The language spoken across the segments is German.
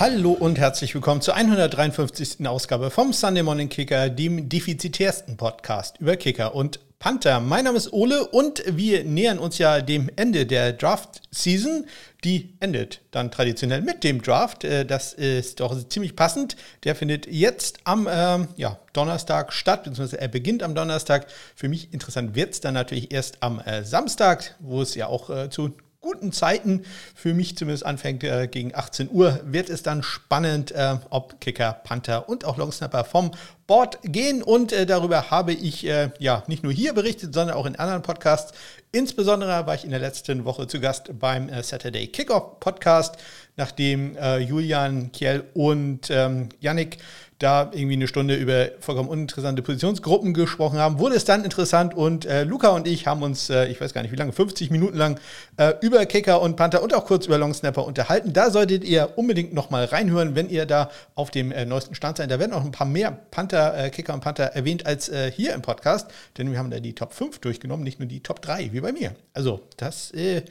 Hallo und herzlich willkommen zur 153. Ausgabe vom Sunday Morning Kicker, dem defizitärsten Podcast über Kicker und Panther. Mein Name ist Ole und wir nähern uns ja dem Ende der Draft-Season. Die endet dann traditionell mit dem Draft. Äh, das ist doch ziemlich passend. Der findet jetzt am ähm, ja, Donnerstag statt, beziehungsweise er beginnt am Donnerstag. Für mich interessant wird es dann natürlich erst am äh, Samstag, wo es ja auch äh, zu guten Zeiten, für mich zumindest anfängt äh, gegen 18 Uhr, wird es dann spannend, äh, ob Kicker, Panther und auch Longsnapper vom Board gehen. Und äh, darüber habe ich äh, ja nicht nur hier berichtet, sondern auch in anderen Podcasts. Insbesondere war ich in der letzten Woche zu Gast beim äh, Saturday Kickoff Podcast, nachdem äh, Julian Kiel und ähm, Yannick da irgendwie eine Stunde über vollkommen uninteressante Positionsgruppen gesprochen haben, wurde es dann interessant und äh, Luca und ich haben uns, äh, ich weiß gar nicht wie lange, 50 Minuten lang äh, über Kicker und Panther und auch kurz über Longsnapper unterhalten. Da solltet ihr unbedingt nochmal reinhören, wenn ihr da auf dem äh, neuesten Stand seid. Da werden auch ein paar mehr Panther, Kicker und Panther erwähnt als hier im Podcast, denn wir haben da die Top 5 durchgenommen, nicht nur die Top 3, wie bei mir. Also das ist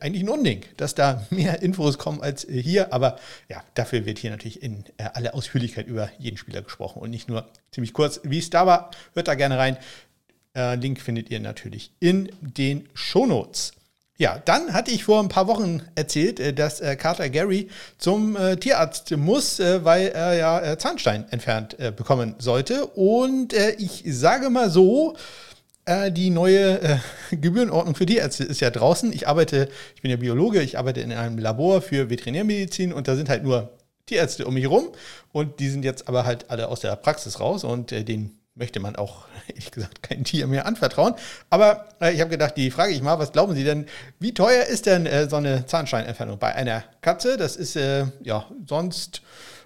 eigentlich ein Unding, dass da mehr Infos kommen als hier, aber ja, dafür wird hier natürlich in aller Ausführlichkeit über jeden Spieler gesprochen und nicht nur ziemlich kurz, wie es da war. Hört da gerne rein. Äh, Link findet ihr natürlich in den Shownotes. Ja, dann hatte ich vor ein paar Wochen erzählt, äh, dass äh, Carter Gary zum äh, Tierarzt muss, weil er ja Zahnstein entfernt bekommen sollte. Und ich sage mal so, die neue Gebührenordnung für Tierärzte ist ja draußen. Ich arbeite, ich bin ja Biologe, ich arbeite in einem Labor für Veterinärmedizin und da sind halt nur Tierärzte um mich herum und die sind jetzt aber halt alle aus der Praxis raus und äh, denen möchte man auch, ehrlich gesagt, kein Tier mehr anvertrauen. Aber äh, ich habe gedacht, die frage ich mal, was glauben Sie denn, wie teuer ist denn äh, so eine Zahnsteinentfernung bei einer Katze? Das ist äh, ja sonst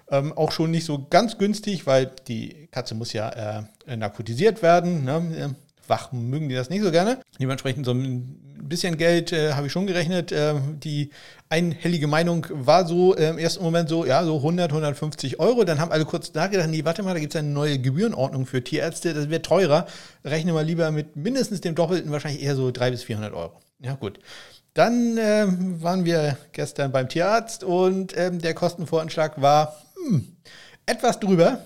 ähm, auch schon nicht so ganz günstig, weil die Katze muss ja äh, narkotisiert werden. Ne? Wach mögen die das nicht so gerne. Dementsprechend so ein bisschen Geld äh, habe ich schon gerechnet. Äh, die einhellige Meinung war so äh, im ersten Moment so, ja, so 100, 150 Euro. Dann haben alle kurz nachgedacht, nee, warte mal, da gibt es eine neue Gebührenordnung für Tierärzte, das wird teurer. Rechne mal lieber mit mindestens dem Doppelten, wahrscheinlich eher so 300 bis 400 Euro. Ja, gut. Dann äh, waren wir gestern beim Tierarzt und ähm, der Kostenvoranschlag war hm, etwas drüber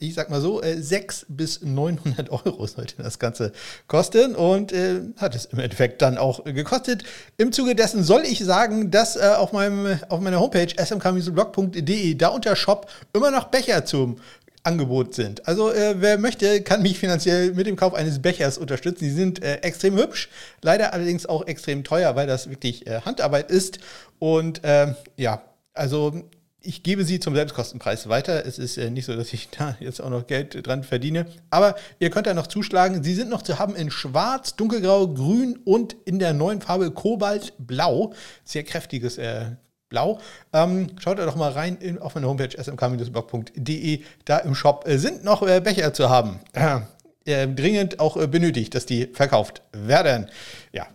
ich sag mal so, äh, 600 bis 900 Euro sollte das Ganze kosten und äh, hat es im Endeffekt dann auch gekostet. Im Zuge dessen soll ich sagen, dass äh, auf, meinem, auf meiner Homepage smkmuselblog.de da unter Shop immer noch Becher zum Angebot sind. Also äh, wer möchte, kann mich finanziell mit dem Kauf eines Bechers unterstützen. Die sind äh, extrem hübsch, leider allerdings auch extrem teuer, weil das wirklich äh, Handarbeit ist. Und ähm, ja, also ich gebe sie zum Selbstkostenpreis weiter. Es ist äh, nicht so, dass ich da jetzt auch noch Geld dran verdiene. Aber ihr könnt da noch zuschlagen. Sie sind noch zu haben in Schwarz, Dunkelgrau, Grün und in der neuen Farbe Kobaltblau. Sehr kräftiges äh, Blau. Ähm, schaut da doch mal rein in, auf meine Homepage smk-blog.de. Da im Shop äh, sind noch äh, Becher zu haben. Äh, dringend auch äh, benötigt, dass die verkauft werden. Ja,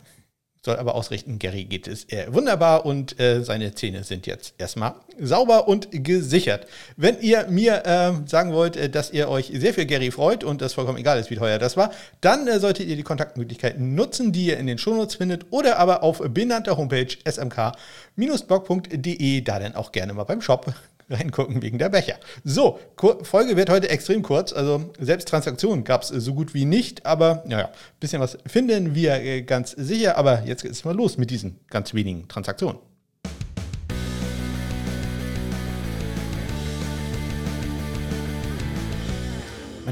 soll aber ausrichten, Gary geht es äh, wunderbar und äh, seine Zähne sind jetzt erstmal sauber und gesichert. Wenn ihr mir äh, sagen wollt, äh, dass ihr euch sehr für Gary freut und das vollkommen egal ist, wie teuer das war, dann äh, solltet ihr die Kontaktmöglichkeiten nutzen, die ihr in den Shownotes findet oder aber auf benannter Homepage smk-blog.de, da dann auch gerne mal beim Shop reingucken wegen der Becher. So, Folge wird heute extrem kurz. Also selbst Transaktionen gab es so gut wie nicht, aber naja, ein bisschen was finden wir äh, ganz sicher. Aber jetzt geht es mal los mit diesen ganz wenigen Transaktionen.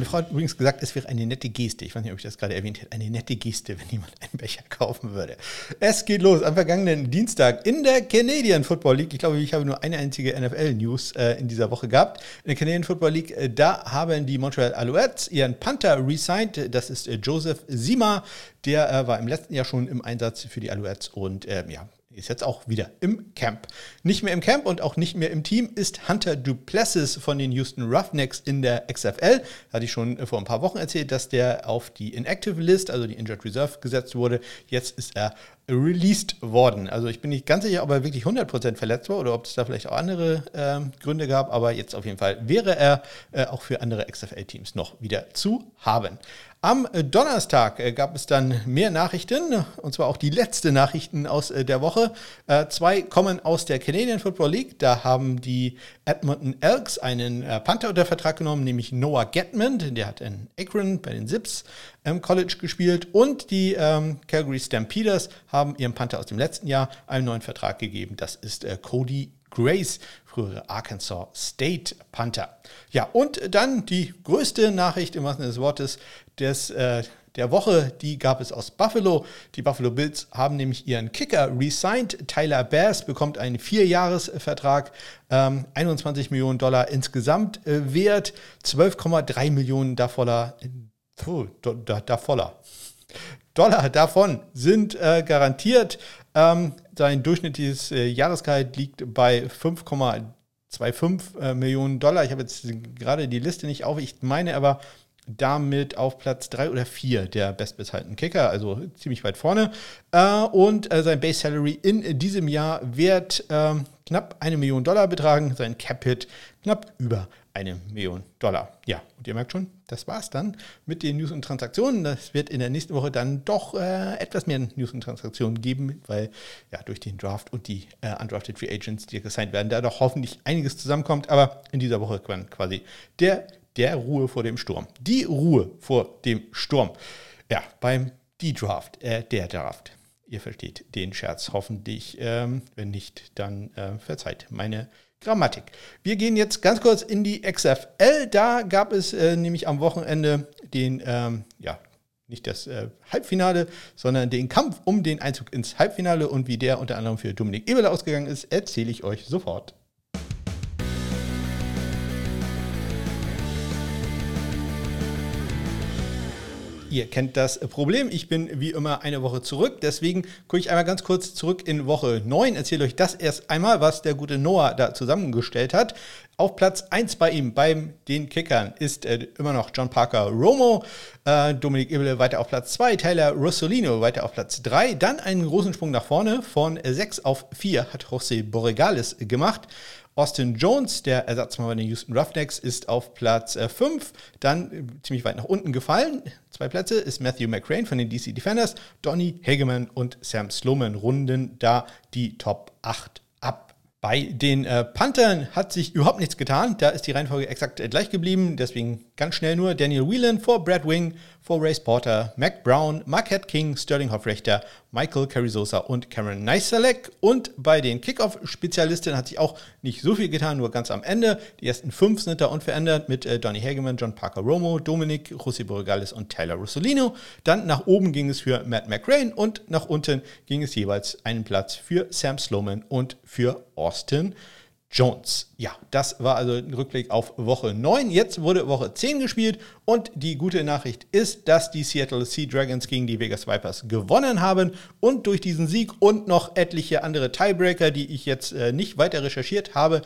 Meine Frau hat übrigens gesagt, es wäre eine nette Geste. Ich weiß nicht, ob ich das gerade erwähnt hätte. Eine nette Geste, wenn jemand einen Becher kaufen würde. Es geht los am vergangenen Dienstag in der Canadian Football League. Ich glaube, ich habe nur eine einzige NFL-News äh, in dieser Woche gehabt. In der Canadian Football League, äh, da haben die Montreal Alouettes ihren Panther resigned. Das ist äh, Joseph Sima. Der äh, war im letzten Jahr schon im Einsatz für die Alouettes und ähm, ja, ist jetzt auch wieder im Camp. Nicht mehr im Camp und auch nicht mehr im Team ist Hunter Duplessis von den Houston Roughnecks in der XFL. Da hatte ich schon vor ein paar Wochen erzählt, dass der auf die Inactive List, also die Injured Reserve, gesetzt wurde. Jetzt ist er released worden. Also ich bin nicht ganz sicher, ob er wirklich 100% verletzt war oder ob es da vielleicht auch andere äh, Gründe gab, aber jetzt auf jeden Fall wäre er äh, auch für andere XFL-Teams noch wieder zu haben. Am Donnerstag äh, gab es dann mehr Nachrichten, und zwar auch die letzte Nachrichten aus äh, der Woche. Äh, zwei kommen aus der Canadian Football League. Da haben die Edmonton Elks einen Panther unter Vertrag genommen, nämlich Noah Getman. Der hat in Akron bei den Zips im College gespielt. Und die ähm, Calgary Stampeders haben ihrem Panther aus dem letzten Jahr einen neuen Vertrag gegeben. Das ist äh, Cody Grace, frühere Arkansas State Panther. Ja, und dann die größte Nachricht im wahrsten des Wortes des, äh, der Woche, die gab es aus Buffalo. Die Buffalo Bills haben nämlich ihren Kicker resigned. Tyler Bass bekommt einen Vierjahresvertrag, ähm, 21 Millionen Dollar insgesamt äh, wert, 12,3 Millionen davon, oh, da, davon, Dollar davon sind äh, garantiert. Ähm, sein durchschnittliches äh, Jahresgehalt liegt bei 5,25 äh, Millionen Dollar. Ich habe jetzt gerade die Liste nicht auf. Ich meine aber damit auf Platz 3 oder 4 der bestbezahlten Kicker, also ziemlich weit vorne. Äh, und äh, sein Base Salary in diesem Jahr wird ähm, knapp eine Million Dollar betragen, sein Cap Hit knapp über eine Million Dollar. Ja, und ihr merkt schon, das war's dann mit den News und Transaktionen. Das wird in der nächsten Woche dann doch äh, etwas mehr News und Transaktionen geben, weil ja durch den Draft und die äh, Undrafted Free Agents, die gesigned werden, da doch hoffentlich einiges zusammenkommt. Aber in dieser Woche kann quasi der, der Ruhe vor dem Sturm. Die Ruhe vor dem Sturm. Ja, beim die Draft, äh, der Draft. Ihr versteht den Scherz hoffentlich. Ähm, wenn nicht, dann äh, verzeiht meine Grammatik. Wir gehen jetzt ganz kurz in die XFL. Da gab es äh, nämlich am Wochenende den, ähm, ja, nicht das äh, Halbfinale, sondern den Kampf um den Einzug ins Halbfinale und wie der unter anderem für Dominik Eberle ausgegangen ist, erzähle ich euch sofort. Ihr kennt das Problem. Ich bin wie immer eine Woche zurück. Deswegen gucke ich einmal ganz kurz zurück in Woche 9. Erzähle euch das erst einmal, was der gute Noah da zusammengestellt hat. Auf Platz 1 bei ihm, beim den Kickern, ist äh, immer noch John Parker Romo. Äh, Dominik Ibele weiter auf Platz 2. Tyler Rossolino weiter auf Platz 3. Dann einen großen Sprung nach vorne. Von 6 auf 4 hat José Borregales gemacht. Austin Jones, der Ersatzmann bei den Houston Roughnecks, ist auf Platz 5. Äh, Dann äh, ziemlich weit nach unten gefallen. Zwei Plätze ist Matthew McCrane von den DC Defenders. Donny Hageman und Sam Sloman runden da die Top 8 ab. Bei den äh, Panthern hat sich überhaupt nichts getan. Da ist die Reihenfolge exakt äh, gleich geblieben. Deswegen ganz schnell nur Daniel Whelan vor Brad Wing, vor Race Porter, Mac Brown, Marquette King, Sterling Hoffrechter, Michael Carrizosa und Cameron Neiselek. Und bei den Kickoff-Spezialisten hat sich auch nicht so viel getan, nur ganz am Ende. Die ersten fünf sind da unverändert mit äh, Donny Hageman, John Parker Romo, Dominik, José Borregales und Tyler Rossolino. Dann nach oben ging es für Matt McRae und nach unten ging es jeweils einen Platz für Sam Sloman und für Austin Jones. Ja, das war also ein Rückblick auf Woche 9. Jetzt wurde Woche 10 gespielt und die gute Nachricht ist, dass die Seattle Sea Dragons gegen die Vegas Vipers gewonnen haben und durch diesen Sieg und noch etliche andere Tiebreaker, die ich jetzt äh, nicht weiter recherchiert habe,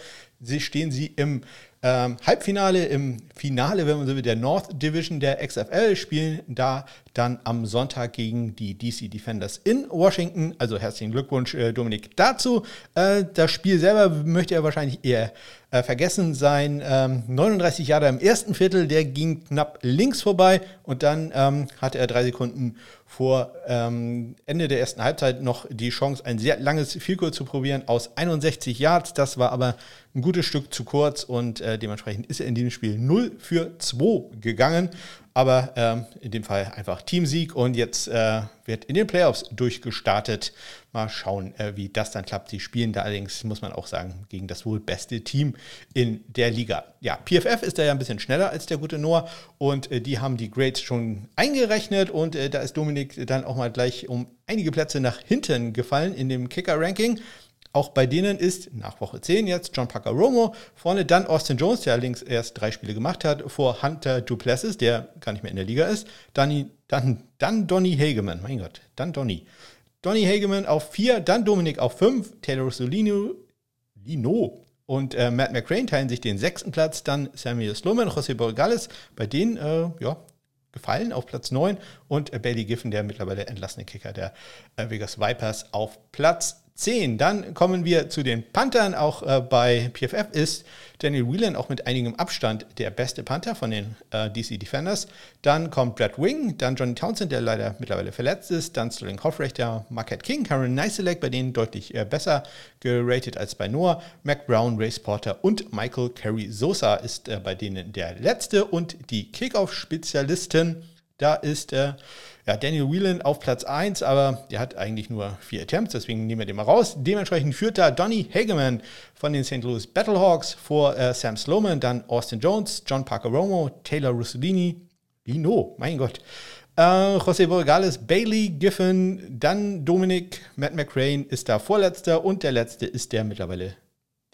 stehen sie im ähm, Halbfinale, im Finale, wenn man so will, der North Division der XFL, spielen da dann am Sonntag gegen die DC Defenders in Washington. Also herzlichen Glückwunsch, äh, Dominik, dazu. Äh, das Spiel selber möchte er wahrscheinlich eher äh, vergessen sein. Ähm, 39 Jahre im ersten Viertel, der ging knapp links vorbei und dann ähm, hatte er drei Sekunden vor ähm, Ende der ersten Halbzeit noch die Chance, ein sehr langes Vielkurs zu probieren aus 61 Yards. Das war aber ein gutes Stück zu kurz und äh, dementsprechend ist er in diesem Spiel 0 für 2 gegangen. Aber ähm, in dem Fall einfach Teamsieg und jetzt äh, wird in den Playoffs durchgestartet. Mal schauen, äh, wie das dann klappt. Sie spielen da allerdings, muss man auch sagen, gegen das wohl beste Team in der Liga. Ja, PFF ist da ja ein bisschen schneller als der gute Noah und äh, die haben die Grades schon eingerechnet und äh, da ist Dominik dann auch mal gleich um einige Plätze nach hinten gefallen in dem Kicker-Ranking. Auch bei denen ist nach Woche 10 jetzt John Parker Romo vorne, dann Austin Jones, der allerdings erst drei Spiele gemacht hat, vor Hunter Duplessis, der gar nicht mehr in der Liga ist, dann, dann, dann Donny Hageman, mein Gott, dann Donny. Donny Hageman auf 4, dann Dominik auf 5, Taylor Solino Lino und äh, Matt McCrane teilen sich den sechsten Platz, dann Samuel Sloman, José Borregales, bei denen, äh, ja, gefallen auf Platz 9 und äh, Bailey Giffen, der mittlerweile entlassene Kicker der äh, Vegas Vipers, auf Platz 10. Dann kommen wir zu den Panthern. Auch äh, bei PFF ist Daniel Whelan auch mit einigem Abstand der beste Panther von den äh, DC Defenders. Dann kommt Brad Wing, dann Johnny Townsend, der leider mittlerweile verletzt ist, dann Sterling Hoffrecht, der Marquette King, Karen Neiselek, bei denen deutlich äh, besser geratet als bei Noah, Mac Brown, Race Porter und Michael Carey Sosa ist äh, bei denen der letzte und die Kickoff-Spezialisten. Da ist äh, ja, Daniel Whelan auf Platz 1, aber der hat eigentlich nur vier Attempts, deswegen nehmen wir den mal raus. Dementsprechend führt da Donny Hageman von den St. Louis Battlehawks vor äh, Sam Sloman, dann Austin Jones, John Parker Romo, Taylor Russellini, Lino, mein Gott. Äh, José Borregales, Bailey Giffen, dann Dominic, Matt McRae ist da Vorletzter und der Letzte ist der mittlerweile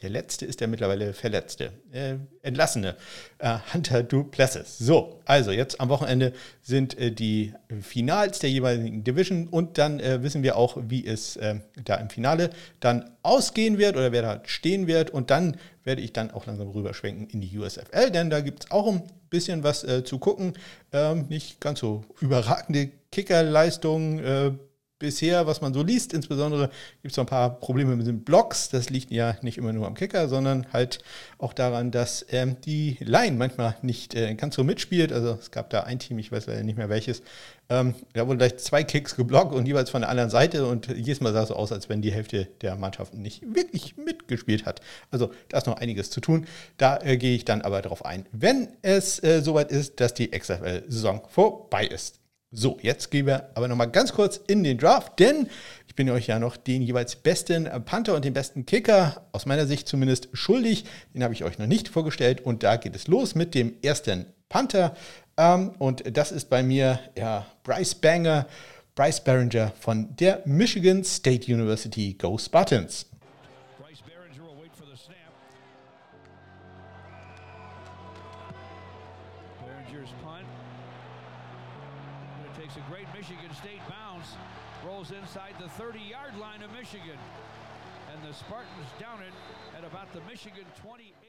der letzte ist der mittlerweile Verletzte, äh, entlassene äh, Hunter Duplessis. So, also jetzt am Wochenende sind äh, die Finals der jeweiligen Division und dann äh, wissen wir auch, wie es äh, da im Finale dann ausgehen wird oder wer da stehen wird. Und dann werde ich dann auch langsam rüberschwenken in die USFL, denn da gibt es auch ein bisschen was äh, zu gucken. Ähm, nicht ganz so überragende Kickerleistungen bisher, was man so liest. Insbesondere gibt es noch ein paar Probleme mit den Blocks. Das liegt ja nicht immer nur am Kicker, sondern halt auch daran, dass ähm, die Line manchmal nicht äh, ganz so mitspielt. Also es gab da ein Team, ich weiß leider nicht mehr welches, ähm, da wurden gleich zwei Kicks geblockt und jeweils von der anderen Seite und jedes Mal sah es so aus, als wenn die Hälfte der Mannschaften nicht wirklich mitgespielt hat. Also da ist noch einiges zu tun. Da äh, gehe ich dann aber darauf ein, wenn es äh, soweit ist, dass die XFL-Saison vorbei ist. So, jetzt gehen wir aber nochmal ganz kurz in den Draft, denn ich bin euch ja noch den jeweils besten Panther und den besten Kicker, aus meiner Sicht zumindest, schuldig. Den habe ich euch noch nicht vorgestellt und da geht es los mit dem ersten Panther. Ähm, und das ist bei mir ja, Bryce Banger, Bryce Barringer von der Michigan State University Go Spartans. Takes a great Michigan State bounce, rolls inside the 30-yard line of Michigan. And the Spartans down it at about the Michigan 20-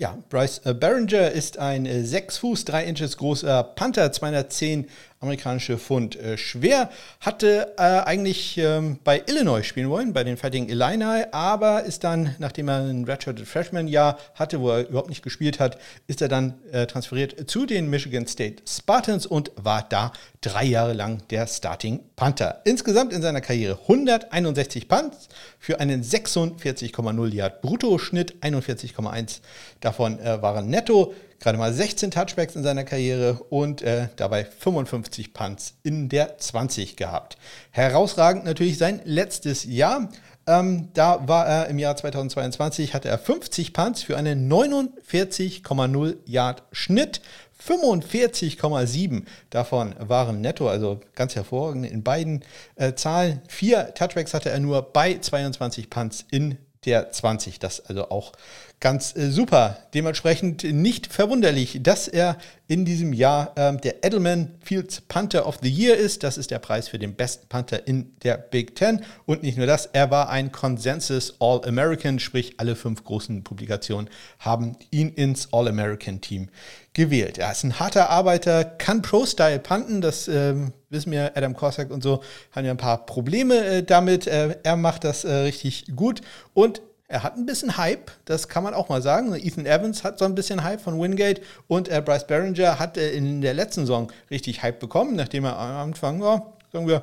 Ja, Bryce äh, Barringer ist ein 6 äh, Fuß 3 Inches großer Panther, 210 amerikanische Pfund äh, schwer. Hatte äh, eigentlich ähm, bei Illinois spielen wollen, bei den Fighting Illini, aber ist dann, nachdem er ein Redshirted Freshman-Jahr hatte, wo er überhaupt nicht gespielt hat, ist er dann äh, transferiert zu den Michigan State Spartans und war da drei Jahre lang der Starting Panther. Insgesamt in seiner Karriere 161 Punts für einen 46,0 Yard Bruttoschnitt, 41,1 davon äh, waren netto gerade mal 16 Touchbacks in seiner Karriere und äh, dabei 55 Punts in der 20 gehabt. Herausragend natürlich sein letztes Jahr. Ähm, da war er im Jahr 2022, hatte er 50 Punts für einen 49,0 Yard Schnitt. 45,7 davon waren netto, also ganz hervorragend in beiden äh, Zahlen. Vier Touchbacks hatte er nur bei 22 Punts in der 20. Das also auch ganz äh, super. Dementsprechend nicht verwunderlich, dass er in diesem Jahr ähm, der Edelman Fields Panther of the Year ist. Das ist der Preis für den besten Panther in der Big Ten. Und nicht nur das, er war ein Consensus All-American, sprich alle fünf großen Publikationen haben ihn ins All-American-Team gewählt. Er ist ein harter Arbeiter, kann Pro-Style panten, das ähm, wissen wir, Adam Korsak und so haben ja ein paar Probleme äh, damit. Äh, er macht das äh, richtig gut und er hat ein bisschen Hype, das kann man auch mal sagen. Ethan Evans hat so ein bisschen Hype von Wingate und äh, Bryce Barringer hat äh, in der letzten Saison richtig Hype bekommen, nachdem er am Anfang, ja, sagen wir,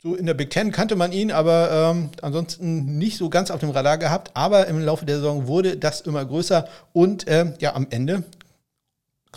so in der Big Ten kannte man ihn, aber ähm, ansonsten nicht so ganz auf dem Radar gehabt. Aber im Laufe der Saison wurde das immer größer und äh, ja, am Ende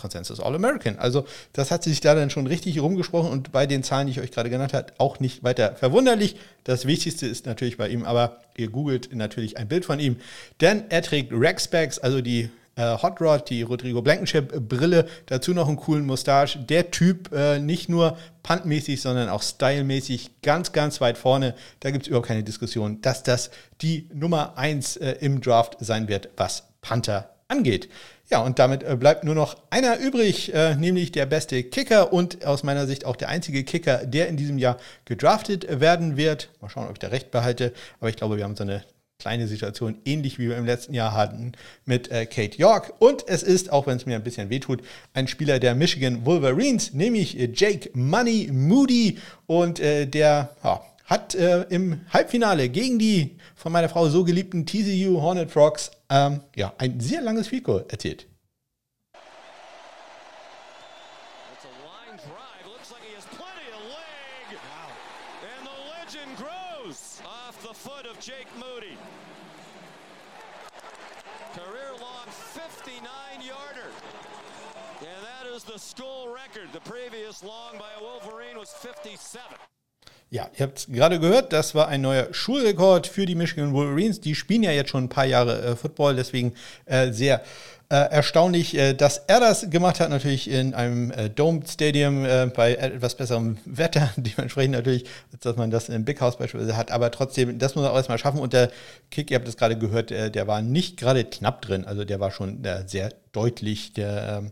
Consensus All-American. Also das hat sich da dann schon richtig rumgesprochen und bei den Zahlen, die ich euch gerade genannt habe, auch nicht weiter verwunderlich. Das Wichtigste ist natürlich bei ihm, aber ihr googelt natürlich ein Bild von ihm, denn er trägt Rackspecs, also die äh, Hot Rod, die Rodrigo Blankenship Brille, dazu noch einen coolen Mustache. Der Typ äh, nicht nur puntmäßig, sondern auch stylmäßig ganz, ganz weit vorne. Da gibt es überhaupt keine Diskussion, dass das die Nummer 1 äh, im Draft sein wird, was Panther angeht. Ja, und damit äh, bleibt nur noch einer übrig, äh, nämlich der beste Kicker und aus meiner Sicht auch der einzige Kicker, der in diesem Jahr gedraftet werden wird. Mal schauen, ob ich da recht behalte, aber ich glaube, wir haben so eine kleine Situation, ähnlich wie wir im letzten Jahr hatten mit äh, Kate York. Und es ist, auch wenn es mir ein bisschen wehtut, ein Spieler der Michigan Wolverines, nämlich Jake Money Moody. Und äh, der ja, hat äh, im Halbfinale gegen die von meiner Frau so geliebten TCU Hornet Frogs ähm, ja, ein sehr langes Field Goal erzielt. Jake Moody. Long 59 yarder. And that is the school record. The previous long by a Wolverine was 57. Ja, ihr habt es gerade gehört, das war ein neuer Schulrekord für die Michigan Wolverines. Die spielen ja jetzt schon ein paar Jahre äh, Football, deswegen äh, sehr äh, erstaunlich, äh, dass er das gemacht hat, natürlich in einem äh, Domed Stadium äh, bei etwas besserem Wetter, dementsprechend natürlich, dass man das im Big House beispielsweise hat, aber trotzdem, das muss er auch erstmal schaffen. Und der Kick, ihr habt es gerade gehört, der war nicht gerade knapp drin, also der war schon sehr deutlich, der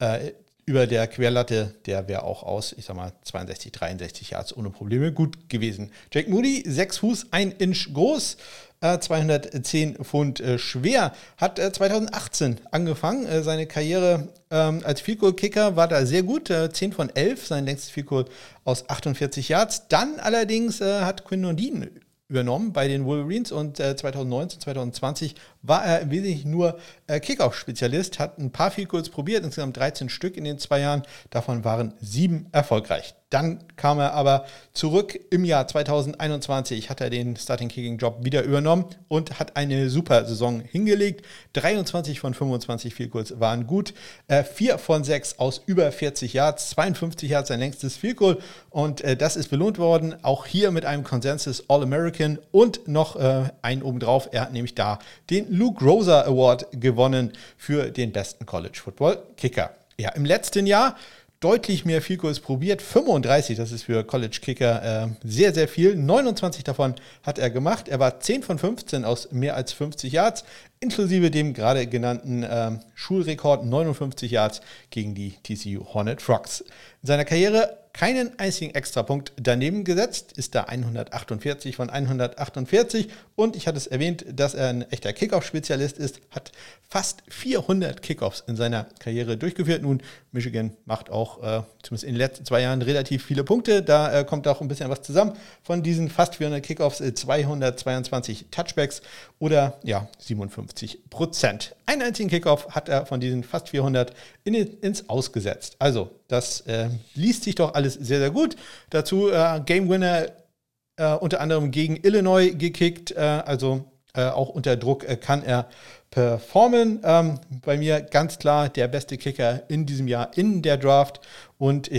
ähm, über der Querlatte, der wäre auch aus, ich sag mal, 62, 63 Yards ohne Probleme gut gewesen. Jake Moody, 6 Fuß, 1 Inch groß, 210 äh, Pfund äh, schwer, hat 2018 äh, angefangen. seine Karriere ähm, als Field Kicker war da sehr gut, 10 von 11, sein längstes Field aus 48 Yards. Dann allerdings hat Quinn Nordin übernommen bei den Wolverines und äh, 2019, 2020 war er im Wesentlichen nur äh, Kickoff-Spezialist, hat ein paar Goals probiert, insgesamt 13 Stück in den zwei Jahren, davon waren sieben erfolgreich. Dann kam er aber zurück im Jahr 2021, hat er den Starting Kicking Job wieder übernommen und hat eine super Saison hingelegt. 23 von 25 Field waren gut, äh, 4 von 6 aus über 40 Yards, 52 Yards sein längstes Field und äh, das ist belohnt worden, auch hier mit einem Consensus All-American und noch äh, einen obendrauf, er hat nämlich da den Luke Rosa Award gewonnen für den besten College Football Kicker. Ja, im letzten Jahr deutlich mehr Field Goals probiert. 35, das ist für College Kicker äh, sehr, sehr viel. 29 davon hat er gemacht. Er war 10 von 15 aus mehr als 50 Yards, inklusive dem gerade genannten äh, Schulrekord 59 Yards gegen die TCU Hornet Frogs. In seiner Karriere keinen einzigen Extrapunkt daneben gesetzt, ist da 148 von 148 und ich hatte es erwähnt, dass er ein echter Kickoff-Spezialist ist, hat fast 400 Kickoffs in seiner Karriere durchgeführt. Nun, Michigan macht auch äh, zumindest in den letzten zwei Jahren relativ viele Punkte, da äh, kommt auch ein bisschen was zusammen. Von diesen fast 400 Kickoffs äh, 222 Touchbacks oder ja 57 Prozent. Einen einzigen Kickoff hat er von diesen fast 400 in, ins Ausgesetzt. Also das äh, liest sich doch alles sehr, sehr gut. Dazu äh, Game Winner äh, unter anderem gegen Illinois gekickt. Äh, also äh, auch unter Druck äh, kann er performen. Ähm, bei mir ganz klar der beste Kicker in diesem Jahr in der Draft. Und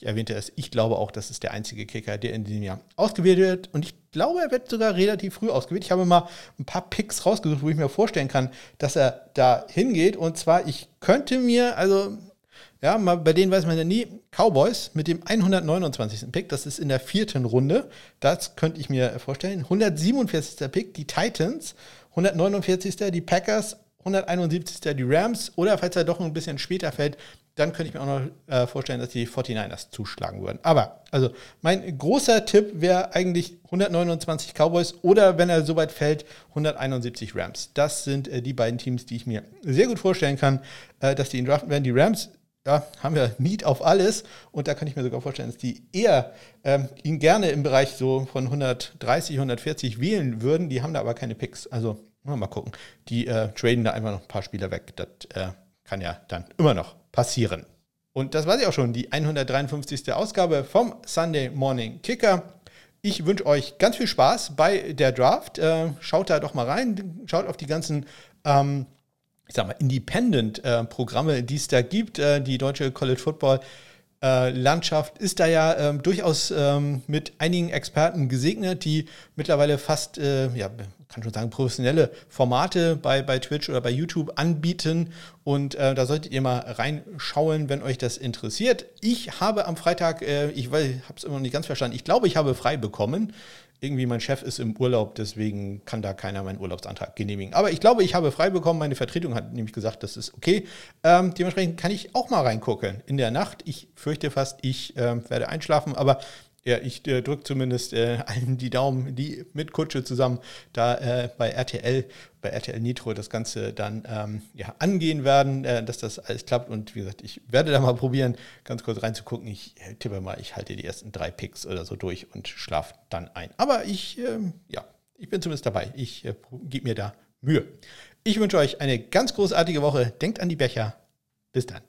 ich erwähnte es, ich glaube auch, das ist der einzige Kicker, der in diesem Jahr ausgewählt wird. Und ich glaube, er wird sogar relativ früh ausgewählt. Ich habe mal ein paar Picks rausgesucht, wo ich mir vorstellen kann, dass er da hingeht. Und zwar, ich könnte mir, also ja, mal, bei denen weiß man ja nie. Cowboys mit dem 129. Pick, das ist in der vierten Runde. Das könnte ich mir vorstellen. 147. Pick, die Titans. 149. die Packers. 171. die Rams. Oder falls er doch ein bisschen später fällt, dann könnte ich mir auch noch äh, vorstellen, dass die 49ers zuschlagen würden. Aber, also, mein großer Tipp wäre eigentlich 129 Cowboys oder, wenn er soweit fällt, 171 Rams. Das sind äh, die beiden Teams, die ich mir sehr gut vorstellen kann, äh, dass die ihn draften werden. Die Rams ja, haben wir Need auf alles und da kann ich mir sogar vorstellen, dass die eher ähm, ihn gerne im Bereich so von 130, 140 wählen würden. Die haben da aber keine Picks. Also mal gucken. Die äh, traden da einfach noch ein paar Spieler weg. Das äh, kann ja dann immer noch passieren. Und das war sie auch schon, die 153. Ausgabe vom Sunday Morning Kicker. Ich wünsche euch ganz viel Spaß bei der Draft. Äh, schaut da doch mal rein, schaut auf die ganzen ähm, ich sag mal, Independent-Programme, die es da gibt. Äh, die deutsche College Football äh, Landschaft ist da ja ähm, durchaus ähm, mit einigen Experten gesegnet, die mittlerweile fast, äh, ja, kann schon sagen, professionelle Formate bei, bei Twitch oder bei YouTube anbieten. Und äh, da solltet ihr mal reinschauen, wenn euch das interessiert. Ich habe am Freitag, äh, ich habe es immer noch nicht ganz verstanden, ich glaube, ich habe frei bekommen irgendwie mein Chef ist im Urlaub, deswegen kann da keiner meinen Urlaubsantrag genehmigen. Aber ich glaube, ich habe frei bekommen. Meine Vertretung hat nämlich gesagt, das ist okay. Ähm, dementsprechend kann ich auch mal reingucken in der Nacht. Ich fürchte fast, ich äh, werde einschlafen, aber Ja, ich äh, drücke zumindest äh, allen die Daumen, die mit Kutsche zusammen da äh, bei RTL, bei RTL Nitro das Ganze dann ähm, ja, angehen werden, äh, dass das alles klappt. Und wie gesagt, ich werde da mal probieren, ganz kurz reinzugucken. Ich äh, tippe mal, ich halte die ersten drei Picks oder so durch und schlafe dann ein. Aber ich, ähm, ja, ich bin zumindest dabei. Ich äh, gebe mir da Mühe. Ich wünsche euch eine ganz großartige Woche. Denkt an die Becher. Bis dann.